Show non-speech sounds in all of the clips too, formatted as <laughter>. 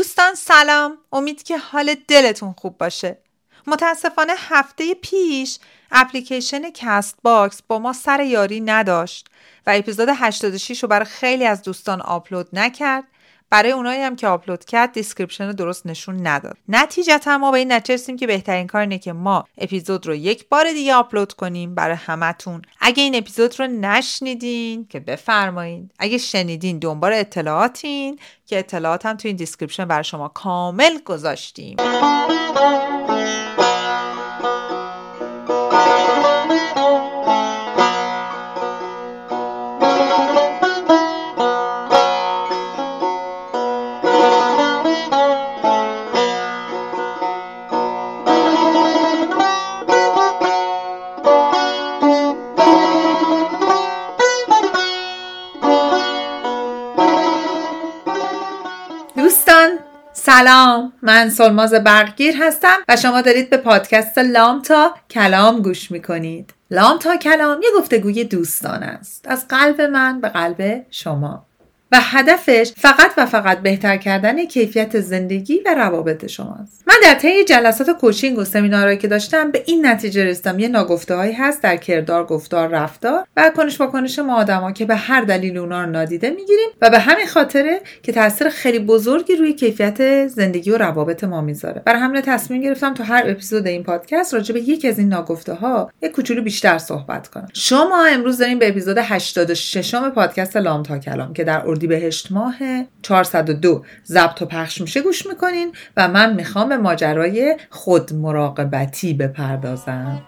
دوستان سلام. امید که حال دلتون خوب باشه. متاسفانه هفته پیش اپلیکیشن کست باکس با ما سر یاری نداشت و اپیزود 86 رو برای خیلی از دوستان آپلود نکرد. برای اونایی هم که آپلود کرد description درست نشون نداد. نتیجتا ما به این نتیجه که بهترین کار اینه که ما اپیزود رو یک بار دیگه آپلود کنیم برای همتون. اگه این اپیزود رو نشنیدین که بفرمایید. اگه شنیدین دنبال اطلاعاتین که اطلاعات هم تو این description برای شما کامل گذاشتیم. سلام من سلماز برگیر هستم و شما دارید به پادکست لام تا کلام گوش می‌کنید. لام تا کلام یه گفتگوی دوستان است. از قلب من به قلب شما. و هدفش فقط و فقط بهتر کردن کیفیت زندگی و روابط شماست. من در طی جلسات کوچینگ و سمینارهایی که داشتم به این نتیجه رسیدم. یه ناگفته هایی هست در کردار گفتار رفتار و کنش با کنش ما آدما که به هر دلیل اونا رو نادیده می‌گیریم و به همین خاطره که تاثیر خیلی بزرگی روی کیفیت زندگی و روابط ما می‌ذاره. برای همین تصمیم گرفتم تو هر اپیزود این پادکست راجع به یکی از این ناگفته ها یه کوچولو بیشتر صحبت کنم. شما امروز داریم به اپیزود 86 پادکست لام تا کلام که در اردیبهشت ماه 402 ضبط و پخش میشه گوش می‌کنین. و من می‌خوام به ماجرای خود مراقبتی بپردازم.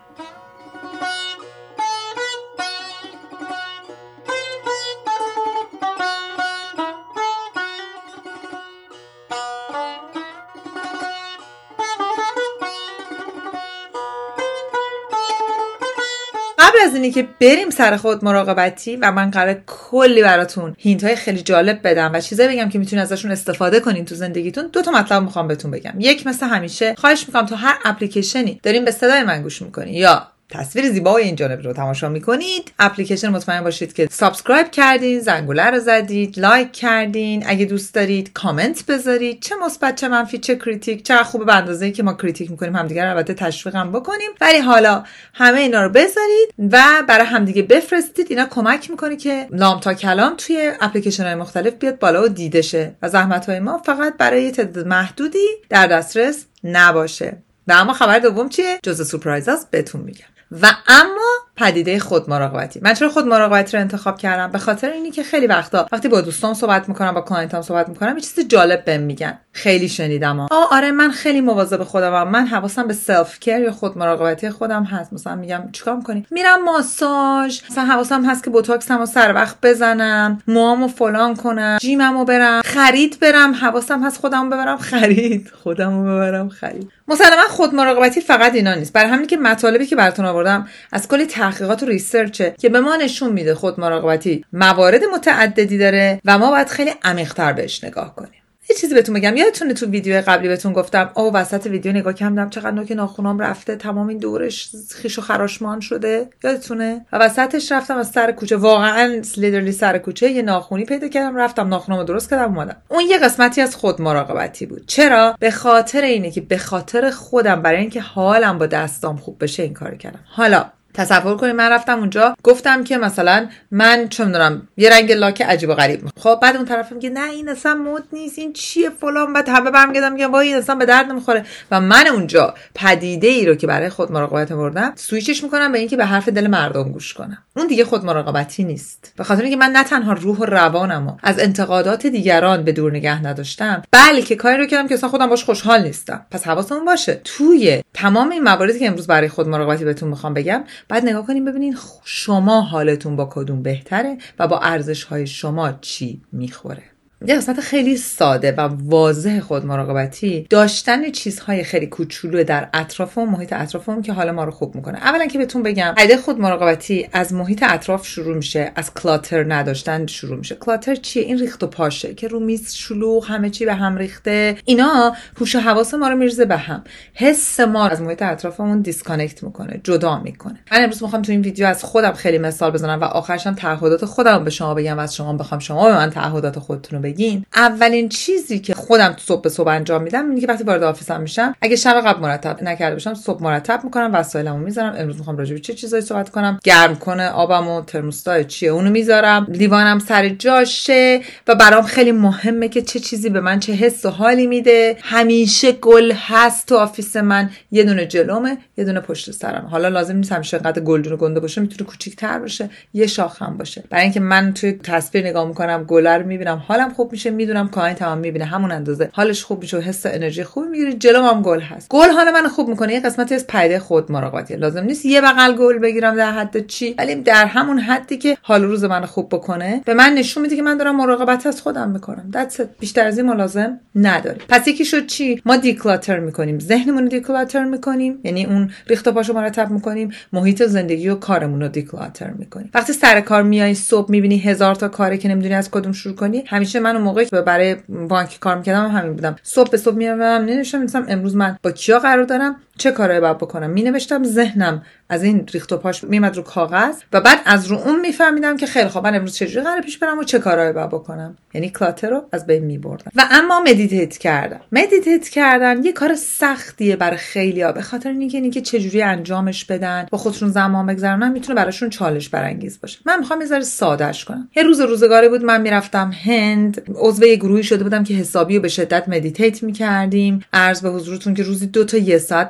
اینی که بریم سر خود مراقبتی و من قراره کلی براتون hint های خیلی جالب بدم و چیزایی بگم که می‌تونید ازشون استفاده کنین تو زندگیتون. دو تا مطلب می‌خوام بهتون بگم. یک مثل همیشه خواهش می‌کنم تو هر اپلیکیشنی دارین به صدای من گوش می‌کنین. یا تصویر زیبای این جانب رو تماشا می‌کنید. اپلیکیشن مطمئن باشید که subscribe کردین زنگوله رو زدید لایک کردین. اگه دوست دارید کامنت بذارید. چه مثبت چه منفی چه critique چه خوبه به اندازه که ما critique می‌کنیم همدیگه رو البته تشویق هم بکنیم. ولی حالا همه اینا رو بذارید و برای همدیگه بفرستید. اینا کمک می‌کنه که نام تا کلام توی اپلیکیشن های مختلف بیاد بالا و دیده شه. و زحمت های ما فقط برای تعداد محدودی در دسترس نباشه. و اما خبر دوم چیه؟ جزء سورپرایز بهتون میگم. و اما پدیده خود مراقبتی. من چرا خود مراقبتی رو انتخاب کردم؟ به خاطر اینی که خیلی وقتا وقتی با دوستان صحبت می‌کنم با client ام صحبت می‌کنم یه چیز جالب بهم میگن. خیلی شنیدم آه آره من خیلی مواظب خودم من حواسم به self-care یا خود مراقبتی خودم هست. مثلا میگم چیکار می‌کنی؟ میرم ماساژ. مثلا حواسم هست که بوتاکسمو سر وقت بزنم موامو فلان کنم gym مو برم خرید برم. حواسم هست خودمو ببرم خرید. خودمو ببرم خرید. مسلما خود مراقبتی فقط اینا نیست. برای همین که مطالبی که براتون آوردم از کلی تحقیقات و ریسرچه که به ما نشون میده خود مراقبتی موارد متعددی داره و ما باید خیلی عمیق‌تر بهش نگاه کنیم. یه چیزی بهتون بگم یادتونه تو ویدیو قبلی بهتون گفتم او وسط ویدیو نگاه کردم چقدر نوک ناخونام رفته تمام این دورش خیش و خراشمان شده یادتونه؟ و وسطش رفتم از سر کوچه واقعا لیدرلی سر کوچه یه ناخونی پیدا کردم رفتم ناخونامو درست کردم اومدم. اون یه قسمتی از خود مراقبتی بود. چرا؟ به خاطر اینه که به خاطر خودم برای اینکه حالم با دستام خوب بشه این کار کردم. حالا تصور کنید من رفتم اونجا گفتم که مثلا من چه می‌دونم یه رنگ لاک عجیب و غریب. خب بعد اون طرف میگه نه این اصلا مود نیست این چیه فلان؟ بعد همه برمیگردم میگم وای این اصلا به درد نمی‌خوره. و من اونجا پدیده ای رو که برای خود مراقبت آوردم سویچش می‌کنم به اینکه به حرف دل مردم گوش کنم. اون دیگه خود مراقبتی نیست. به خاطر اینکه من نه تنها روح و روانم از انتقادات دیگران به دور نگه نداشتم بلکه کاری رو کردم که اصلا خودم باش خوشحال نیستم. پس حواسمون باشه توی تمام این مواردی که امروز برای خود مراقبتی بهتون می‌خوام بگم بعد نگاه کنیم ببینین شما حالتون با کدوم بهتره و با ارزش های شما چی می‌خوره. یه قسمت خیلی ساده و واضح خود مراقبتی داشتن چیزهای خیلی کوچولو در اطراف و محیط اطرافمون که حال ما رو خوب می‌کنه. اولا که بهتون بگم ایده خود مراقبتی از محیط اطراف شروع میشه از کلاتر نداشتن شروع میشه. کلاتر چیه؟ این ریخت و پاشه که رو میز شلوغ همه چی به هم ریخته. اینا هوش و حواس ما رو میرزه به هم. حس ما از محیط اطرافمون disconnect می‌کنه جدا می‌کنه. من امروز می‌خوام تو این ویدیو از خودم خیلی مثال بزنم و آخرشم تعهدات خودم به شما بگم و از شما بخوام شما به من تعهدات خودتون رو اولین چیزی که خودم صبح به صبح انجام میدم اینه که وقتی وارد office م میشم اگه شب قبل مرتب نکرده باشم صبح مرتب می‌کنم وسایلمو می‌ذارم. امروز می‌خوام راجع به چه چیزایی صحبت کنم؟ گرم کنه آبمو ترموس چاییه اونو می‌ذارم. لیوانم سر جاشه و برام خیلی مهمه که چه چیزی به من چه حس و حالی میده. همیشه گل هست تو office من. یه دونه جلومه یه دونه پشت سرم حالا لازم نیست همیشه قد گلدون گنده باشه می‌تونه کوچیک‌تر باشه یه شاخ هم باشه. برای اینکه من توی تصویر نگاه می‌کنم گل رو می‌بینم حالم خوب میشه می‌دونم کاین تمام می‌بینه همون اندازه. حالش خوب میشه و حس انرژی خوبی می‌گیره جلوم هم گل هست. گل حال من خوب می‌کنه. یه قسمتی از پیده خود مراقبتی لازم نیست یه بغل گل بگیرم در حد چی ولی در همون حدی که حال روز من خوب بکنه به من نشون میده که من دارم مراقبت از خودم می‌کنم. That's بیشتر از این ملازم نداره پس یکی شد چی؟ ما دیکلاتر می‌کنیم. ذهنمون رو دیکلاتر می‌کنیم. یعنی اون ریخت و پاشو مرتب می‌کنیم. محیط زندگی و کارمون رو دیکلاتر می‌کنیم. وقتی سر کار میای صبح می‌بینی هزار تا کاری که نمی‌دونی از کدوم شروع کنی همیشه من اون موقعی که برای بانک کار می‌کردم همین بودم. صبح به صبح میام می‌شینم امروز من با کیا قرار دارم. چه کارهایی باید بکنم؟ می نوشتم ذهنم از این ریخت و پاش میمد رو کاغذ و بعد از رو اون میفهمیدم که خیلی خوب من امروز چجوری قرار پیش برم و چه کارهایی باید بکنم؟ یعنی clutter رو از بین میبردم. و اما meditate کردن. meditate کردن یه کار سختیه برای خیلیا به خاطر اینکه اینکه چجوری انجامش بدن با خودشون زمان بگذرونن می‌تونه براشون چالش برانگیز باشه. من می‌خوام یه ذره سادهش کنم. یه روز روزگاری بود من می‌رفتم هند. عضو یه گروهی شده بودم که حسابی و به شدت meditate می‌کردیم. عرض به حضورتون که روزی دو تا یه ساعت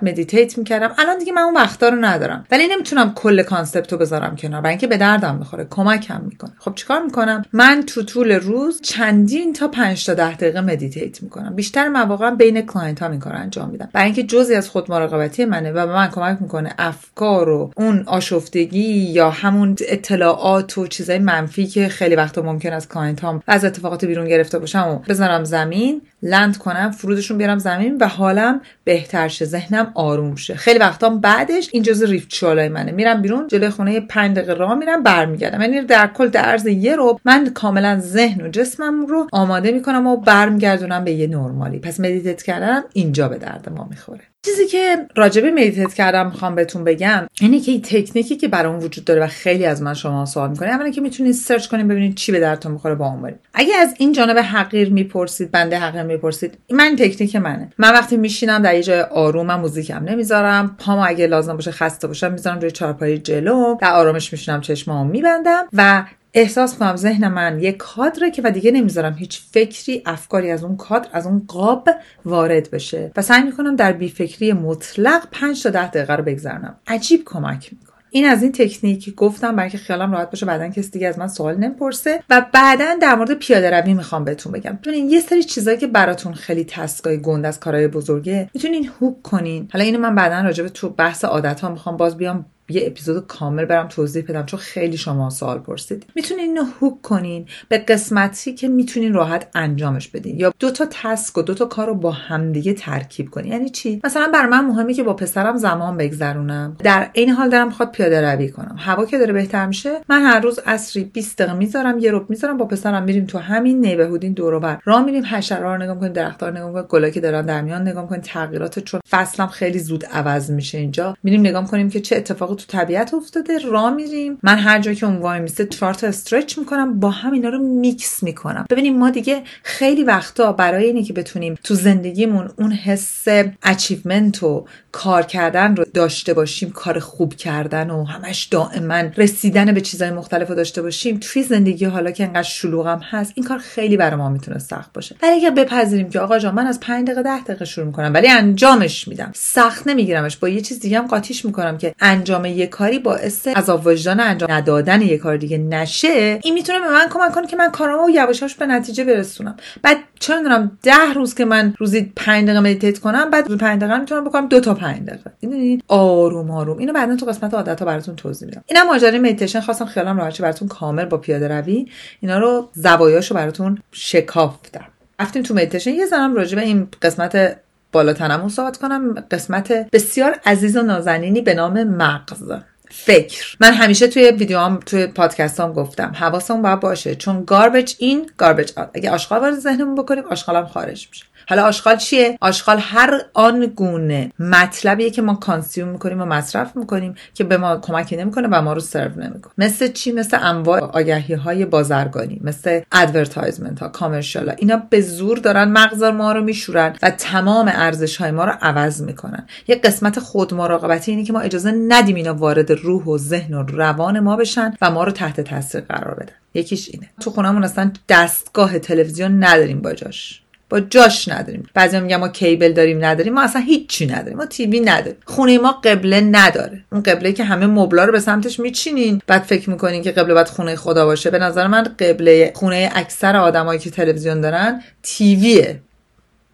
می‌کردم. الان دیگه من اون وقتا رو ندارم. ولی نمی‌تونم کل concept رو بذارم کنار. برای اینکه به دردم می‌خوره کمکم می‌کنه. خب چیکار می‌کنم؟ من تو طول روز چندین تا 5 تا 10 دقیقه meditate می‌کنم. بیشتر مواقع بین client ها این انجام میدم. برای اینکه جزی از خود مراقبتی منه و به من کمک می‌کنه افکار و اون آشفتگی یا همون اطلاعات و چیزای منفی که خیلی وقتا ممکن از client هم از اتفاقات بیرون گرفته باشم و بذارم زمین. land کنم فرودشون بیارم زمین و حالم بهتر شه. ذهنم آروم شه. خیلی وقتا بعدش این جزء ریفت منه. میرم بیرون جلوی خونه 5 دقیقه راه میرم برمیگردم. یعنی در کل در عرض یه ربع من کاملا ذهن و جسمم رو آماده می‌کنم و برمیگردونم به یه نرمالی. پس meditate کردنم اینجا به درد ما می‌خوره. چیزی که راجبه meditate کردن می‌خوام بهتون بگم اینه که این تکنیکی که برام وجود داره و خیلی از من شما سوال می‌کنه اولا که می‌تونید سرچ کنید ببینید چی به دردتون می‌خوره با اون برید. اگه از این جانب حقیر می‌پرسید بنده حقیر می‌پرسید من تکنیک منه. من وقتی میشینم در یه جای آرومم موزیکم نمی‌ذارم پامو اگه لازم باشه خسته باشم می‌ذارم روی چهارپایی جلو در آرامش میشینم چشمامو میبندم و احساس کنم ذهن من یه کادره که و دیگه نمی‌ذارم هیچ فکری افکاری از اون کادر از اون قاب وارد بشه. و سعی می‌کنم در بیفکری مطلق 5 تا 10 دقیقه رو بگذرونم. عجیب کمک می‌کنه. این از این تکنیک گفتم برای که خیالم راحت باشه بعدا کسی دیگه از من سوال نمی‌پرسه. و بعدا در مورد پیاده روی می‌خوام بهتون بگم. ببینین یه سری چیزایی که براتون خیلی تسکای گند از کارهای بزرگه می‌تونین هوک کنین. حالا اینو من بعدا راجع به تو بحث عادت ها می‌خوام باز بیام یه اپیزود کامل برم توضیح بدم چون خیلی شما سوال پرسید. می‌تونین اینو hook کنین به قسمتی که می‌تونین راحت انجامش بدین. یا دو تا task و دو تا کار رو با همدیگه ترکیب کنین. یعنی چی؟ مثلا بر من مهمه که با پسرم زمان بگذرونم. در این حال دارم خود پیاده روی کنم. هوا که داره بهتر میشه من هر روز عصری 20 دقیقه می‌ذارم یه ربع می‌ذارم با پسرم میریم تو همین neighborhood این دور بر. راه میریم حشرا رو نگاه کنیم درخت‌ها رو نگاه کنیم گلا که دارن در میان نگاه کنیم تغییرات چون فصلم خیلی زود عوض میشه اینجا. میریم نگاه کنیم که چه اتفاقی تو طبیعت افتاده را میریم. من هر جا که اون وای میسته چهار تا stretch می‌کنم با هم اینا رو میکس می‌کنم. ببینیم ما دیگه خیلی وقتا برای اینه که بتونیم تو زندگیمون اون حس اچیومنت و کار کردن رو داشته باشیم کار خوب کردن و همش دائما رسیدن به چیزهای مختلف رو داشته باشیم. توی زندگی حالا که انقدر شلوغم هست این کار خیلی برای ما می‌تونه سخت باشه. ولی اگه بپذیریم که آقا جان من از 5 دقیقه 10 دقیقه شروع می‌کنم ولی انجامش میدم. سخت نمیگیرمش. با یه چیز دیگه هم قاطیش می‌کنم که انجام یه کاری باعث عذاب وجدان انجام ندادن یه کار دیگه نشه این می‌تونه به من کمک کنه که من کارامو یواشاش به نتیجه برسونم. بعد چه می‌دونم ده روز که من روزی 5 دقیقه meditate کنم بعد 5 دقیقه می‌تونم بکنم دو تا 5 دقیقه. می‌دونید آروم آروم. اینو بعدا تو قسمت عادت ها براتون توضیح میدم. اینم ماجرای مدیتیشن خواستم خیالم راحت براتون کامل با پیاده روی اینا رو زوایاشو براتون شکافتم. رفتیم تو مدیتیشن یه ذره‌م راجع به این قسمت بالاتنمون صحبت کنم. قسمت بسیار عزیز و نازنینی به نام مغز. فکر. من همیشه توی ویدیوام توی پادکستام گفتم حواسمون باید باشه. چون garbage in garbage out اگه آشغال وارد ذهنمون بکنیم آشغالم خارج میشه. حالا آشغال چیه؟ آشغال هر آن گونه مطلبیه که ما consume می‌کنیم و مصرف می‌کنیم که به ما کمکی نمی‌کنه و ما رو سرو نمی‌کنه. مثل چی؟ مثل انواع آگهی های بازرگانی مثل advertisement ها commercial ها اینا به زور دارن مغز ما رو میشورن و تمام ارزش های ما رو عوض می‌کنن. یه قسمت خود مراقبتی اینه که ما اجازه ندیم اینا وارد روح و ذهن و روان ما بشن و ما رو تحت تاثیر قرار بدن. یکیش اینه. تو خونمون اصلا دستگاه تلویزیون نداریم با جاش. با جاش نداریم. بعضی میگن ما cable داریم نداریم. ما اصلا هیچی نداریم. ما TV نداریم. خونه ما قبله نداره. اون قبله که همه مبلا رو به سمتش میچینین. بعد فکر می‌کنین که قبله باید خونه خدا باشه. به نظر من قبله خونه اکثر آدمایی که تلویزیون دارن TV ه.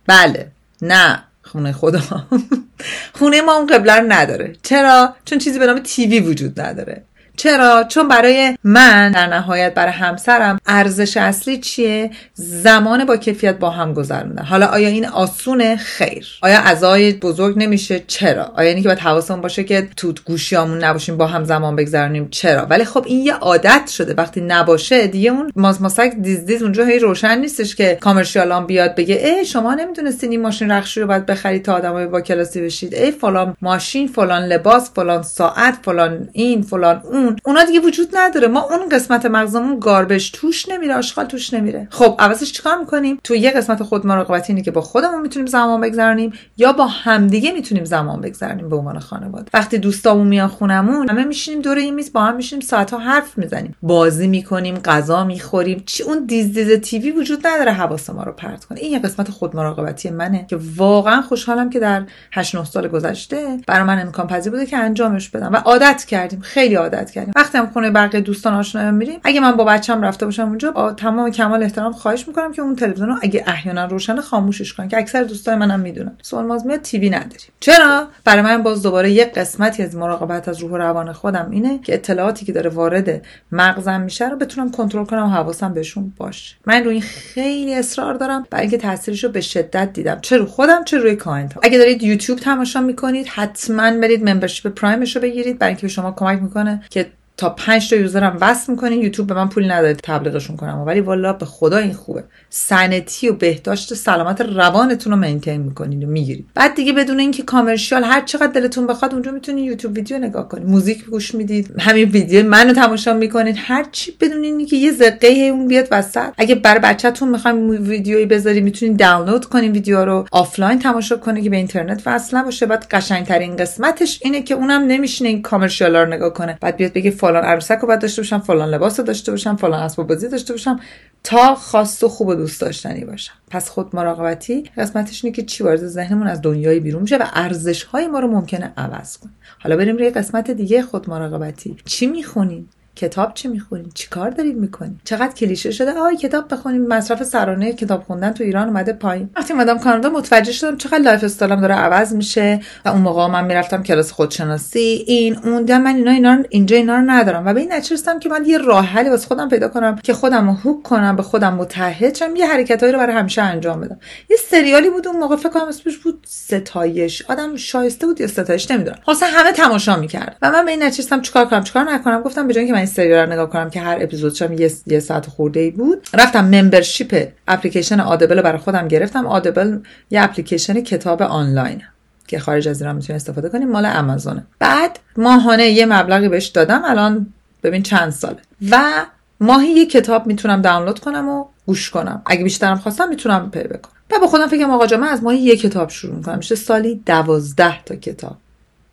بله. نه. خونه خدا. <laughs> خونه ما اون قبله رو نداره. چرا؟ چون چیزی به نام تیوی وجود نداره. چرا؟ چون برای من در نهایت برای همسرم ارزش اصلی چیه؟ زمان با کیفیت با هم گذروندن حالا آیا این آسونه خیر؟ آیا ازای بزرگ نمیشه؟ چرا؟ آیا اینکه باید حواسمون باشه که تو گوشیامون نباشیم با هم زمان بگذرونیم؟ چرا؟ ولی خب این یه عادت شده. وقتی نباشه دیگه اون ماز ماسک دیز دیز اونجا هی روشن نیستش که کامرشیالان بیاد بگه ای شما نمی‌دونستین این ماشین رخشی رو باید بخرید تا آدمای با کلاسی بشید. ای فلان ماشین فلان لباس فلان ساعت فلان این فلان اون. اونا دیگه وجود نداره. ما اون قسمت مغزمون گاربش توش نمیره آشغال توش نمیره. خب عوضش چیکار می‌کنیم؟ تو یه قسمت خود مراقبتی اینه که با خودمون می‌تونیم زمان بگذرونیم یا با همدیگه می‌تونیم زمان بگذرونیم به عنوان خانواده. وقتی دوستامون میان خونمون همه میشینیم دور این میز با هم میشینیم ساعتها حرف می‌زنیم. بازی می‌کنیم غذا می‌خوریم. چی؟ اون دیز دیز تیوی وجود نداره حواس ما رو پرت کنه. این یه قسمت خود مراقبتی منه که واقعا خوشحالم که در 8 9 سال گذشته برای من امکان پذیر بوده که انجامش بدم. و عادت کردیم. خیلی عادت وقتی هم خونه بقیه دوستان آشنا میریم اگه من با بچم رفته باشم اونجا تمام کمال احترام خواهش می‌کنم که اون تلویزیون رو اگه احیانا روشن خاموشش کنن که اکثر دوستان منم می‌دونن. سوال میاد TV نداریم چرا؟ برای من باز دوباره یک قسمتی از مراقبت از روح و روان خودم اینه که اطلاعاتی که داره وارد مغزم میشه رو بتونم کنترل کنم و حواسم بهشون باشه. من روی این خیلی اصرار دارم برای اینکه تاثیرش رو به شدت دیدم. چه رو خودم چه روی client ها اگه دارید یوتیوب تماشا می‌کنید حتما برید membership prime ش رو بگیرید. برای اینکه به شما کمک می‌کنه که تا 5 تا user م وصل می‌کنین یوتیوب به من پول نداره تبلیغشون کنم. ولی والا به خدا این خوبه. sanity و بهداشت سلامت روانتون رو maintain می‌کنین و می‌گیرید. بعد دیگه بدون اینکه commercial هر چقدر دلتون بخواد اونجا می‌تونین یوتیوب ویدیو نگاه کنید موزیک گوش می‌دید همین ویدیو منو تماشا می‌کنید. هر چی بدون اینکه یه دقه اون بیاد وسط. اگه برای بچه‌تون می‌خوایم ویدیویی بذاری می‌تونید دانلود کنین ویدیو رو آفلاین تماشا کنید که به اینترنت وصل باشه بعد قشنگترین قسمتش اینه که اونم نمیشینه این commercial رو نگاه کنه. بعد بیاد بگه فلان عروسک رو باید داشته باشم فلان لباس رو داشته باشم فلان اسباب بازی داشته باشم تا خاص و خوب و دوست داشتنی باشم. پس خود مراقبتی قسمتش اینه که چی وارد ذهنمون از دنیای بیرون میشه و ارزش های ما رو ممکنه عوض کنه. حالا بریم روی قسمت دیگه خود مراقبتی. چی می‌خونیم کتاب چی کار دارید می‌کنید چقدر کلیشه شده؟ آی کتاب بخونیم. مصرف سرانه کتاب خوندن تو ایران اومده پایین. وقتی اومدم کانادا متوجه شدم چقدر lifestyle م داره عوض میشه و اون موقع من می‌رفتم کلاس خودشناسی. این اون دیدم من اینا اینا اینجا اینا رو ندارم. و به این نچرستم که من یه راه حلی واسه خودم پیدا کنم که خودم رو hook کنم به خودم متعهد شم. یه حرکتایی رو برای همیشه انجام بدم. یه سریالی بود اون موقع فکر کنم اسمش بود ستایش. آدم شایسته بود یا ستایش؟ نمی‌دونم. خلاص همه تماشا می‌کرد. و من به این نچرستم چیکار کنم؟ چیکار نکنم؟ گفتم به که من سریال رو نگاه کنم که هر اپیزودش هم یه, ساعت خورده ای بود. رفتم ممبرشیپ اپلیکیشن آدبل برای خودم گرفتم. آدبل یه اپلیکیشن کتاب آنلاین که خارج از ایران می‌تونی استفاده کنیم مال امازونه بعد ماهانه یه مبلغی بهش دادم الان ببین چند ساله. و ماهی یه کتاب می‌تونم دانلود کنم و گوش کنم. اگه بیشترم خواستم می‌تونم پی بکنم. و به خودم فکرم آقا من از ماهی یه کتاب شروع می‌کنم. میشه سالی دوازده تا کتاب.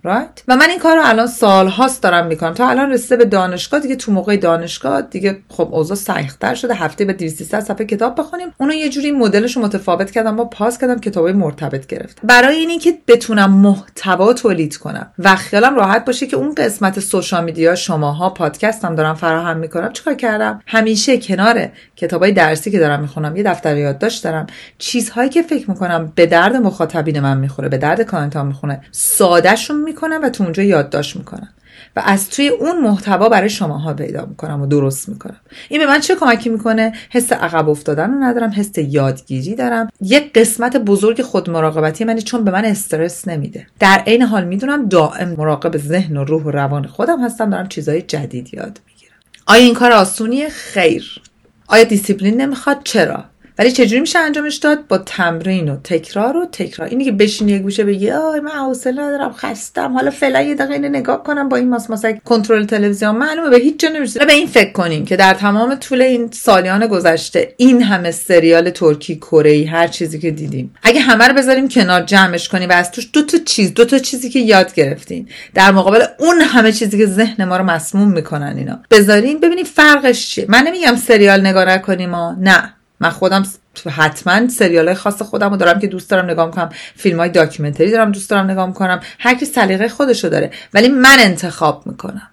Right? و من این کار رو الان سال هاست دارم می‌کنم. تا الان رسیده به دانشگاه دیگه تو موقع دانشگاه دیگه خب اوضاع سختتر شده. هفته به 200 صفحه کتاب بخونیم. اونو یه جوری مدلش رو متفاوت کردم با پاس کردم کتابای مرتبط گرفت برای اینی که بتونم محتوا تولید کنم و خیالم راحت باشه که اون قسمت سوشال میدیا شماها پادکستم دارم فراهم می‌کنم چیکار کردم؟ همیشه کنار کتابای درسی که دارم می‌خونم یه دفتر یادداشت دارم. چیزهایی که فکر می‌کنم به درد مخاطبین من می‌خوره به درد کانتا می‌خونه سادهشون می‌کنم و تو اونجا یادداشت می‌کنم. و از توی اون محتوا برای شماها پیدا می‌کنم و درست می‌کنم. این به من چه کمکی می‌کنه؟ حس عقب افتادن رو ندارم حس یادگیری دارم. یک قسمت بزرگ خود مراقبتی منی چون به من استرس نمیده. در عین حال می‌دونم دائم مراقب ذهن و روح و روان خودم هستم دارم چیزهای جدید یاد می‌گیرم. آیا این کار آسونیه؟ خیر. آیا دیسیپلین نمی‌خواد؟ چرا؟ ولی چجوری میشه انجامش داد؟ با تمرین و تکرار و تکرار. اینی که بشینی یه گوشه بگی آی من حوصله ندارم خستم حالا فعلا یه دقیقه اینو نگاه کنم با این ماسماسک کنترل تلویزیون. معلومه به هیچ جا نمی‌رسه. به این فکر کنیم که در تمام طول این سالیان گذشته این همه سریال ترکی کره ای هر چیزی که دیدیم اگه همه رو بذاریم کنار جمعش کنیم و از توش دو تا چیز دو تا چیزی که یاد گرفتین در مقابل اون همه چیزی که ذهن ما رو مسموم می‌کنن اینا بذارین ببینیم فرقش چیه. من نمیگم سریال نگاه نکنیم نه. من خودم حتما سریال خاص خودم رو دارم که دوست دارم نگاه کنم فیلم های داکیومنتری دارم دوست دارم نگاه کنم هر کی سلیقه خودشو داره. ولی من انتخاب می‌کنم.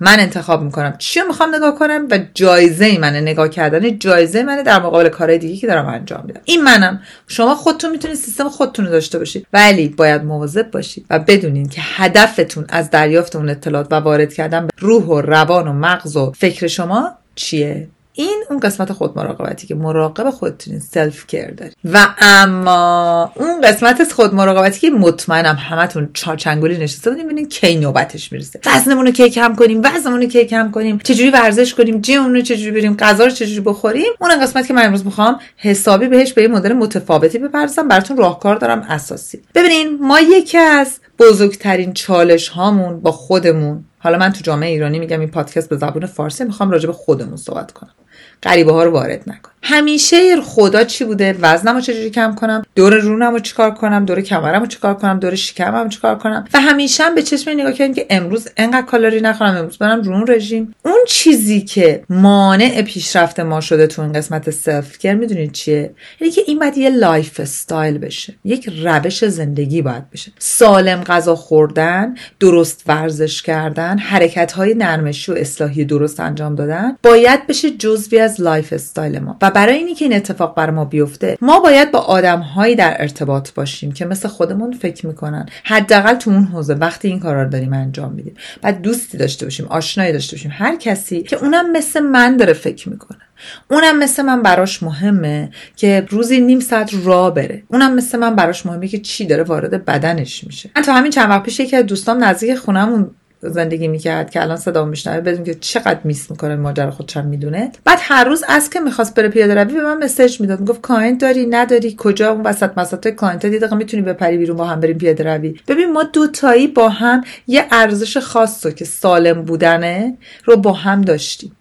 من انتخاب می‌کنم. چی می‌خوام نگاه کنم و جایزه منه نگاه کردن. جایزه منه در مقابل کارهای دیگه که دارم انجام میدم. این منم. شما خودتون می‌تونید سیستم خودتون رو داشته باشید. ولی باید مواظب باشید و بدونین که هدفتون از دریافت اون اطلاعات و وارد کردن به روح و روان و مغز و فکر شما چیه؟ این اون قسمت خود مراقبتی که مراقب خودتونین self care داری. و اما اون قسمت از خود مراقبتی که مطمئنم همتون چارچنگولی نشسته بودین ببینین کی نوبتش می‌رسه. وزنمون رو کی کم کنیم؟ وزنمون رو کی کم کنیم؟ چجوری ورزش کنیم؟ gym مون رو چجوری بریم؟ غذا رو چجوری بخوریم؟ اون قسمت که من امروز می‌خوام حسابی بهش به یه مدل متفاوتی بپردازم. براتون راهکار دارم اساسی. ببینین ما یکی از بزرگترین چالش هامون با خودمون حالا من تو جامعه ایرانی میگم این پادکست به زبون فارسی می‌خوام راجع به خودمون صحبت کنم. غریبه ها رو وارد نکن. همیشه خدا چی بوده؟ وزنم رو چجوری کم کنم؟ دور رونم رو چیکار کنم؟ دور کمرم رو چیکار کنم؟ دور شکمم رو چیکار کنم؟ و همیشه هم به چشم نگاه کردیم که امروز انقدر کالری نخورم امروز برم رو اون رژیم. اون چیزی که مانع پیشرفت ما شده تو این قسمت self care می‌دونید چیه؟ یعنی که این باید یه lifestyle بشه. یک روش زندگی باید بشه. سالم غذا خوردن درست ورزش کردن حرکت های نرمشی و اصلاحی درست انجام دادن باید بشه جزوی از lifestyle ما. و برای اینی که این اتفاق بر ما بیفته ما باید با آدمهایی در ارتباط باشیم که مثل خودمون فکر می‌کنن. حداقل تو اون حوزه وقتی این کارا رو داریم انجام میدیم. بعد دوستی داشته باشیم آشنایی داشته باشیم. هر کسی که اونم مثل من داره فکر می‌کنه. اونم مثل من براش مهمه که روزی نیم ساعت راه بره. اونم مثل من براش مهمه که چی داره وارد بدنش میشه. من تا همین چند وقت پیش یکی از دوستام نزدیک خونمون زندگی می‌کرد که الان صدا میشنوه بدون که چقدر miss می‌کنه ماجرا خودش می‌دونه. بعد هر روز از که می‌خواست بره پیاده روی به من message می‌داد. می‌گفت client داری؟ نداری؟ کجا؟ اون وسط مسات client یه دقیقه می‌تونی بپری بیرون با هم بریم پیاده روی. ببین ما دوتایی با هم یه ارزش خاص که سالم بودنه رو با هم داشتیم.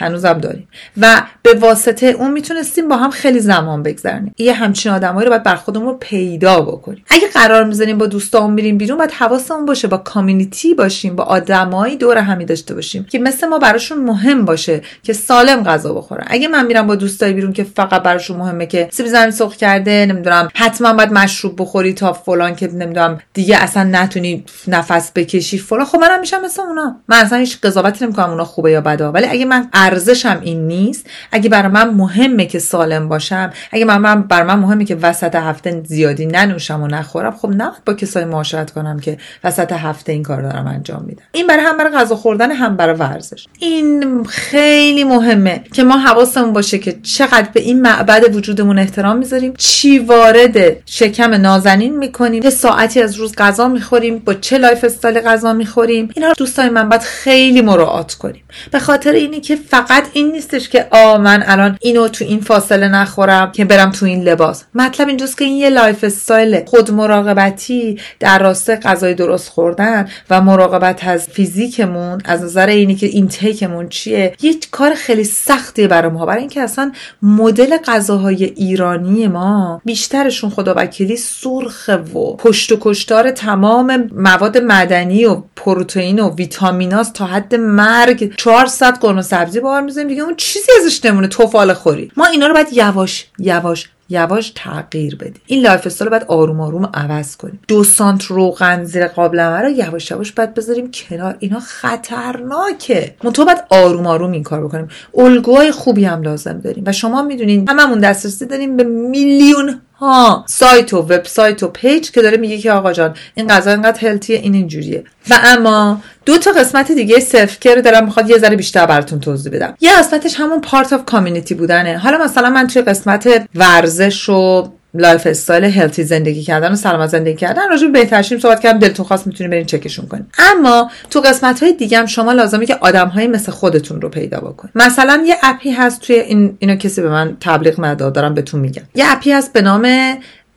هنوزم داریم. و به واسطه اون می‌تونستیم با هم خیلی زمان بگذرنیم یه همچین آدمایی رو باید بر خودمون پیدا بکنیم. اگه قرار می‌زنیم با دوستامون میریم بیرون باید حواسمون باشه با کامیونیتی باشیم با آدمایی دور همی داشته باشیم که مثل ما براشون مهم باشه که سالم غذا بخورن. اگه من میرم با دوستای بیرون که فقط براشون مهمه که سیب زمینی سرخ کرده نمی‌دونم حتما باید مشروب بخوری تا فلان که نمی‌دونم دیگه اصلا نتونی نفس بکشی فلان. خب منم میشم مثل اونا. من اصلا هیچ قضاوتی نمی‌کنم اونا خوبه یا بده. ولی اگه من ارزشم این نیست. اگه برای من مهمه که سالم باشم اگه برای من بر من مهمه که وسط هفته زیادی ننوشم و نخورم خب نه با کسایی معاشرت کنم که وسط هفته این کارو دارن انجام میدن این برای هم برای غذا خوردن هم برای ورزش. این خیلی مهمه که ما حواسمون باشه که چقدر به این معبد وجودمون احترام می‌ذاریم چی وارد شکم نازنین می‌کنیم چه ساعتی از روز غذا می‌خوریم با چه lifestyle غذا می‌خوریم. اینا دوستای من باید خیلی مراعات کنیم. به خاطر اینی که فقط این نیستش که آ من الان اینو تو این فاصله نخورم که برم تو این لباس. مطلب اینجاست که این یه lifestyle خود مراقبتی در راسته غذای درست خوردن و مراقبت از فیزیکمون از نظر اینی که intake مون چیه یه کار خیلی سختیه برای ما. برای اینکه اصلا مدل غذاهای ایرانی ما بیشترشون خدا وکیلی سرخه و پشت و کشتار تمام مواد معدنی و پروتئین و ویتامیناست تا حد مرگ 400 قرمه سبزی بار می‌ذاریم دیگه اون چیزی ازش نمونه تفاله می‌خوری. ما اینا رو باید یواش یواش یواش تغییر بدیم. این lifestyle رو باید آروم آروم عوض کنیم. دو سانت روغن زیر قابلمه رو یواش یواش باید بذاریم کنار. اینا خطرناکه. تو باید آروم آروم این کار بکنیم. الگوهای خوبی هم لازم داریم. و شما می‌دونین هممون دسترسی داریم به میلیون ها. سایت و وبسایت و page که داره میگه که آقا جان این غذا اینقدر healthy ه این اینجوریه. و اما دو تا قسمت دیگه self-care دارم می‌خواد یه ذره بیشتر براتون توضیح بدم. یه قسمتش همون part of community بودنه. حالا مثلا من توی قسمت ورزش و lifestyle healthy زندگی کردن و سلامت زندگی کردن راجع به بهترشیم صحبت کردم دلتون خواست می‌تونید برین چکشون کنید اما تو قسمت های دیگه هم شما لازمه که آدم های مثل خودتون رو پیدا بکنید مثلا یه app ی هست توی این اینو کسی به من تبلیغ نداد دارم بهتون میگم. یه app ی هست به نام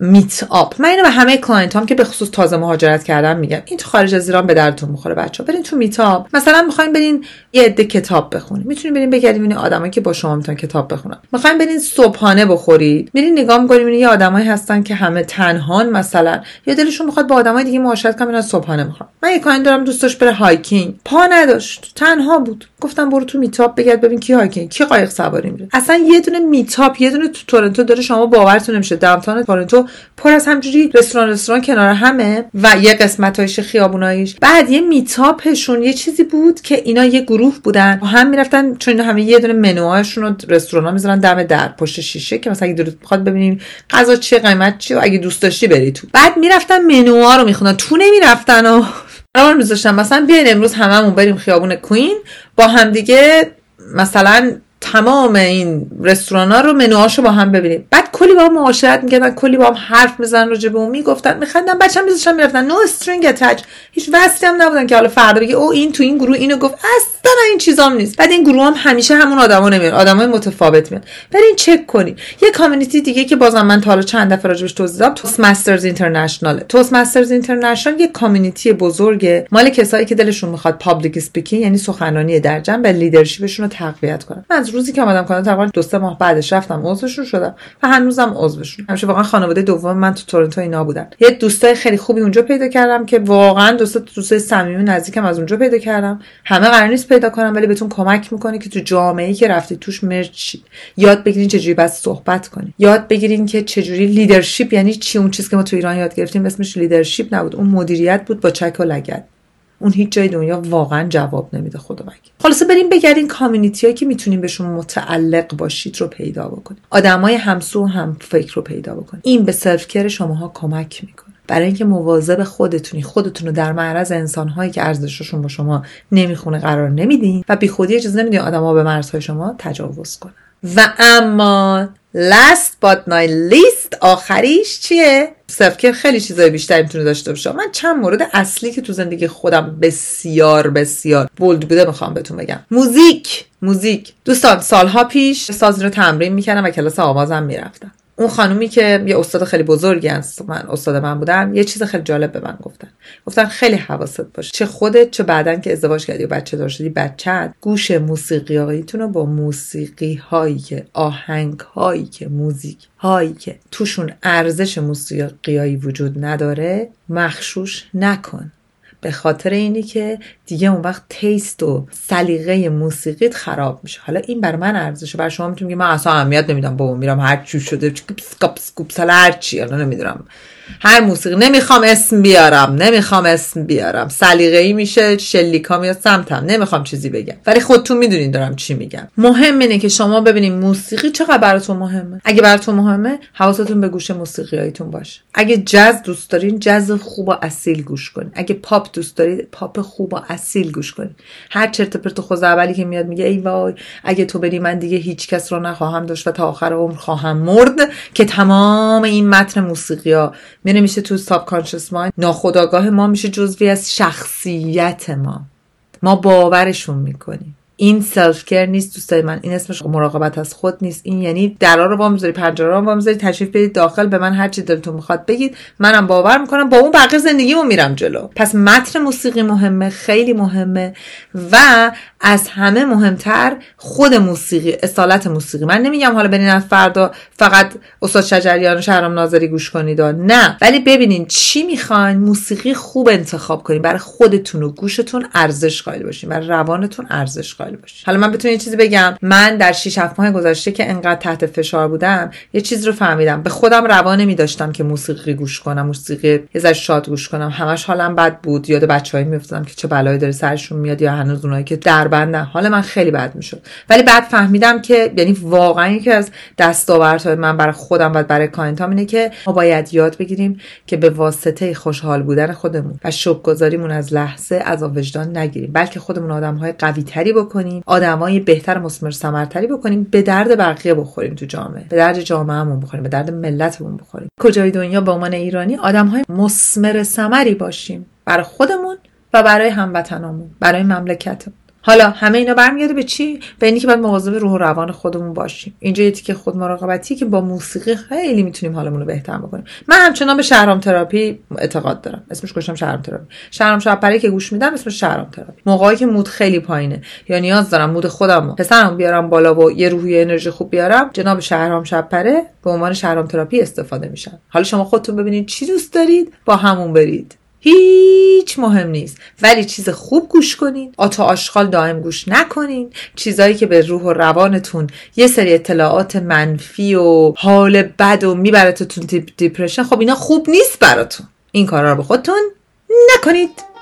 Meetup من اینو به همه client هام که به خصوص تازه مهاجرت کردن میگم. این تو خارج از ایران به دردتون می‌خوره بچه‌ها برین تو Meetup مثلا می‌خواین برین یه عده کتاب بخونید. می‌تونید برین بگردین این آدمایی که با شما می‌تونن کتاب بخونن. می‌خواین برین صبحانه بخورید. میرین نگاه می‌کنید یه آدمایی هستن که همه تنهان مثلا. یا دلشون می‌خواد با آدمای دیگه معاشرت کنن صبحانه بخورن من یه client دارم دوست داشت بره hiking پا نداشت. تنها بود. گفتم برو تو Meetup بگرد ببین کی hiking کی قایق سواری میره. اصلا یه دونه میتاپ یه دونه تو تورنتو داره شما باورتون نمیشه. داونتاون تورنتو پر از همجوری رستوران رستوران کنار همه و یه قسمتایش خیابونایش بعد یه میتاپشون یه چیزی بود که اینا یه گروه بودن. و هم می‌رفتن چون همه یه دونه منوهاشون رو رستوران می‌ذارن دم در پشت شیشه که مثلا اگه دلت می‌خواد ببینیم غذا چیه قیمت چیه و اگه دوست داشتی بری تو. بعد می‌رفتن منوها رو میخوندن. تو نمی‌رفتن و قرار میذاشتن مثلا بیاین امروز هممون بریم خیابون کوین با همدیگه مثلا تمام این رستوران ها رو منوهاشو با هم ببینیم. بعد کلی با هم معاشرت می‌کردن کلی با هم حرف می‌زنن راجع به اون می‌گفتن میخندن بچه هم میذاشتن می‌رفتن. no string attached هیچ وصلی هم نبودن که حالا فردا بگه او این تو این گروه اینو گفت. اصلا این چیزام نیست. بعد این گروه هم همیشه همون آدما نمیاد. آدمای متفاوت میاد. برین چک کنین. یه community دیگه که بازم من تا حالا چند دفعه راجبش توضیح دادم Toastmasters International Toastmasters International یه community بزرگه مال کسایی که دلشون می‌خواد public speaking یعنی سخنرانی در جمع و leadership شون رو تقویت کنن. من از روزی که اومدم کانادا تقریبا دو سه ماه بعدش رفتم عضوشون شدم. و هنوزم عضوشونم. همیشه واقعا خانواده دوم من تو تورنتو اینا بودن یه دوستای خیلی خوبی اونجا پیدا کردم که واقعا دوست دوستای صمیمی نزدیکم از اونجا پیدا کردم. همه قرار نیست پیدا کنم ولی بهتون کمک می‌کنه که تو جامعه که رفتید توش merge شید یاد بگیرین چجوری بس صحبت کنید یاد بگیرین که چجوری leadership یعنی چی؟ اون چیزی که ما تو ایران یاد گرفتیم اسمش leadership نبود. اون مدیریت بود با چک و لگد. اون هیچ جای دنیا واقعا جواب نمیده خدا بگی خلاصه بریم بگردین community که می‌تونین بهشون متعلق باشید رو پیدا بکنید آدمای همسو و هم فکر رو پیدا بکنید این به self-care شماها کمک می‌کنه. برای اینکه مواظب خودتونی خودتون رو در معرض انسانهایی که ارزششون با شما نمی‌خونه قرار نمیدین و بیخودی اجازه نمیدین آدما به مرزهای شما تجاوز کنن. و اما last but not least آخریش چیه؟ سفکر خیلی چیزای بیشتری می‌تونه داشته باشه. من چند مورد اصلی که تو زندگی خودم بسیار بسیار بولد بوده می‌خوام بهتون بگم. موزیک. موزیک. دوستان سالها پیش ساز رو تمرین می‌کردم و کلاس آوازم می‌رفتم. اون خانومی که یه استاد خیلی بزرگی هست من استاد من بودن یه چیز خیلی جالب به من گفتن. گفتن خیلی حواست باشه. چه خودت چه بعدن که ازدواج کردی و بچه دار شدی بچت گوش موسیقی رو با موسیقی هایی که آهنگ هایی که موزیک هایی که توشون ارزش موسیقیایی وجود نداره مخشوش نکن. به خاطر اینی که دیگه اون وقت taste و سلیقه موسیقیت خراب میشه. حالا این بر من ارزشه. بر شما می‌تونم من اصلا اهمیت نمیدم. بابا میرم هر چی شده. سکاپ سکوپ هر چی؟ حالا نمی‌دونم. هر موسیقی نمی‌خوام اسم بیارم نمی‌خوام اسم بیارم. سلیقه ای میشه شلیکا میاد سمتم. نمی‌خوام چیزی بگم. ولی خودتون می‌دونین دارم چی میگم. مهم اینه که شما ببینید موسیقی چقدر براتون مهمه. اگه براتون مهمه حواستون به گوش موسیقی هایتون باشه. اگه جز دوست دارین جز خوب و اصیل گوش کنین. اگه پاپ دوست دارید پاپ خوب و اصیل گوش کنین. هر چرت پرت خود اولی که میاد میگه ای وای اگه تو بری من دیگه هیچ کس رو نخواهم داشت و تا آخر عمر خواهم مرد که تمام این متن موسیقی ها میره میشه تو subconscious mind ناخودآگاه ما میشه جزوی از شخصیت ما. ما باورشون می‌کنیم. این self-care نیست دوستای من این اسمش مراقبت از خود نیست. این یعنی درا رو وامذاری پنجره رو وامذاری تشریف بیارید داخل به من هر چی دلتون می‌خواد بگید. منم باور می‌کنم با اون بقیه زندگیمو میرم جلو. پس متن موسیقی مهمه خیلی مهمه و از همه مهمتر خود موسیقی اصالت موسیقی. من نمیگم حالا برین فردا فقط استاد شجریان و شهرام ناظری گوش کنید نه. ولی ببینین چی می‌خواین موسیقی خوب انتخاب کنین. برای خودتون و گوشتون ارزش قائل باشین. برای روانتون ارزش قائل باشین. حالا من بتونم یه چیزی بگم. من در 6 7 ماه گذشته که انقدر تحت فشار بودم یه چیز رو فهمیدم. به خودم روان نمیداشتم که موسیقی گوش کنم موسیقی یه شاد گوش کنم. همش حالم بد بود. یاد بچه‌ای میافتادم که چه بلایی داره سرشون میاد یا هنوز اونایی که در بعد نه. حال من خیلی بد می‌شد. ولی بعد فهمیدم که یعنی واقعا یکی از دستاوردهای من برای خودم و برای کاینتام اینه که ما باید یاد بگیریم که به واسطه خوشحال بودن خودمون و شکرگزاریمون از لحظه از وجدان نگیریم. بلکه خودمون آدمهای قوی تری بکنیم آدمای بهتر مسمر ثمرتری بکنیم به درد بقیه بخوریم تو جامعه. به درد جامعهمون بخوریم به درد ملتمون بخوریم. کجای دنیا به عنوان ایرانی آدمهای مسمر ثمری باشیم. برای خودمون و برای هموطنامون برای مملکتمون. حالا همه اینا برمیگرده به چی؟ به اینی که باید مواظب روح و روان خودمون باشیم. اینجا یه که خود مراقبتی که با موسیقی خیلی می‌تونیم حالمون رو بهتر بکنیم. من همچنان به شهرام تراپی اعتقاد دارم. اسمش گوشم شهرام تراپی. شهرام شب‌پره که گوش میدم اسمش شهرام تراپی. موقعی که mood م خیلی پایینه. یا نیاز دارم mood خودم و پسرم بیارم بالا و یه روحی انرژی خوب بیارم. جناب شهرام شب‌پره به عنوان شهرام تراپی استفاده میشن حالا شما خودتون ببینید چی دوست دارید. با همون برید. هیچ مهم نیست. ولی چیز خوب گوش کنین. آتا آشغال دائم گوش نکنین. چیزایی که به روح و روانتون یه سری اطلاعات منفی و حال بد و میبرتتون دیپرشن خب اینا خوب نیست براتون. این کارا رو به خودتون نکنید.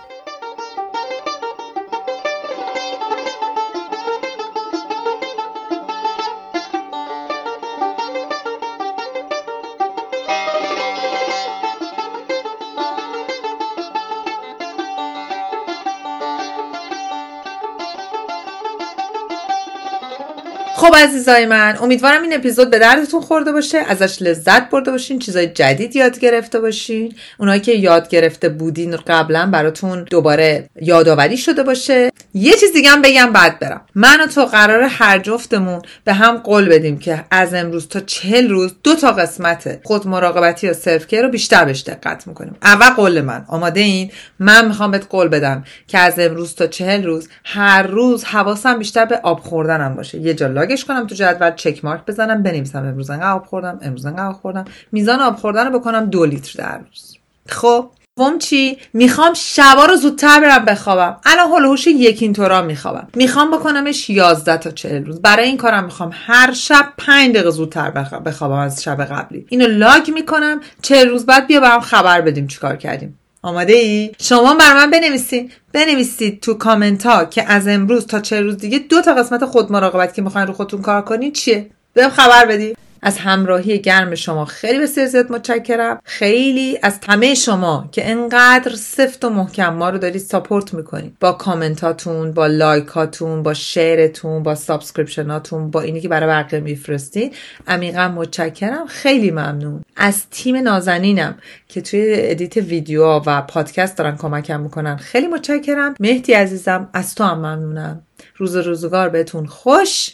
خب عزیزای من امیدوارم این اپیزود به دردتون خورده باشه ازش لذت برده باشین چیزای جدید یاد گرفته باشین. اونایی که یاد گرفته بودین قبلا براتون دوباره یادآوری شده باشه. یه چیز دیگه هم بگم بعد برم. من و تو قرار هر جفتمون به هم قول بدیم که از امروز تا چهل روز دو تا قسمت خود مراقبتی و سلف رو بیشتر بهش دقت می‌کنیم. اول قول من. آماده این؟ من می‌خوام بهت قول بدم که از امروز تا چهل روز هر روز حواسم بیشتر به آب خوردنم باشه. یه جا لاگش کنم تو جدول چک مارک بزنم بنویسم. امروز انقدر آب خوردم امروز انقدر آب خوردم. میزان آب خوردن رو بکنم دو لیتر در روز. خب دوم چی؟ می‌خوام شبا رو زودتر برم بخوابم. الان حول و حوش یک اینطورا میخوابم. می‌خوام بکنمش 11 تا 40 روز. برای این کارم می‌خوام هر شب 5 دقیقه زودتر بخوابم از شب قبلی. اینو log می‌کنم. 40 روز بعد بیا برام خبر بدیم چیکار کردیم. آماده ای؟ شما برای من بنویسید بنویسید تو کامنت ها که از امروز تا چه روز دیگه دو تا قسمت خود مراقبت که می‌خواین رو خودتون کار کنید چیه؟ بهم خبر بدید از همراهی گرم شما. خیلی بسیار زیاد متشکرم. خیلی از همه شما که انقدر سفت و محکم ما رو دارید support می‌کنید. با کامنتاتون با like اتون با share تون با subscription اتون با اینی که برای بقیه میفرستید. عمیقا متشکرم. خیلی ممنون. از تیم نازنینم که توی ادیت ویدیو و پادکست دارن کمکم می‌کنن. خیلی متشکرم. مهدی عزیزم از تو هم ممنونم. روز روزگار بهتون. خوش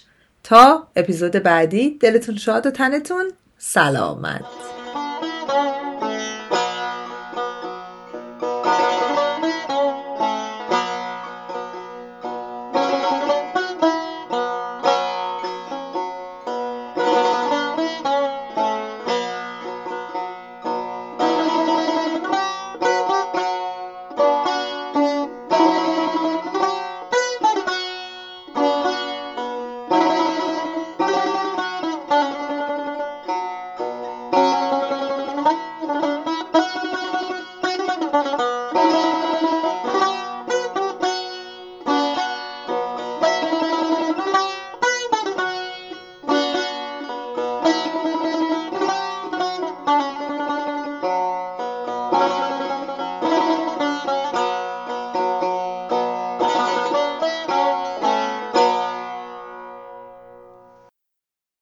تا اپیزود بعدی. دلتون شاد و تنتون. سلامت.